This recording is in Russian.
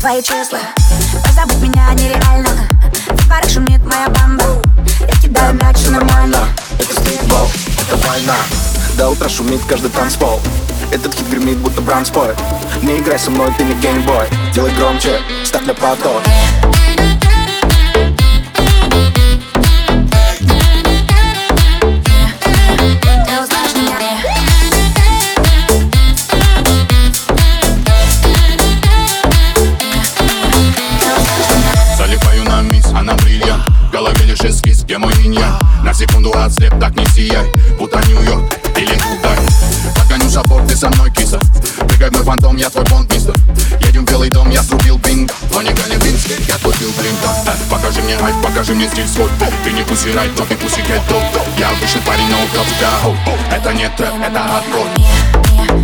свои числа. Позабудь меня нереально. В парах шумит моя банда Я кидаю мяч нормально Это стритбол, это война. До утра шумит каждый танцпол. Этот хит гремит, будто Браун споет Не играй со мной, ты не геймбой. Делай громче, ставь на поток В голове лишь эскиз, где мой иньян На секунду отслеп, так не сияй Будто Нью-Йорк или Дубай. Подгоню сапог, ты со мной киса. Прыгай мой фантом, я твой бонд мистер Едем в белый дом, я срубил бинго Но не Галя Вински, я твой Билл Клинтон Э, Покажи мне айп, покажи мне стиль свой. Ты не пуси райт, но ты пуси get Я обычный парень, но украл тебя. Это не трэп, это хардкор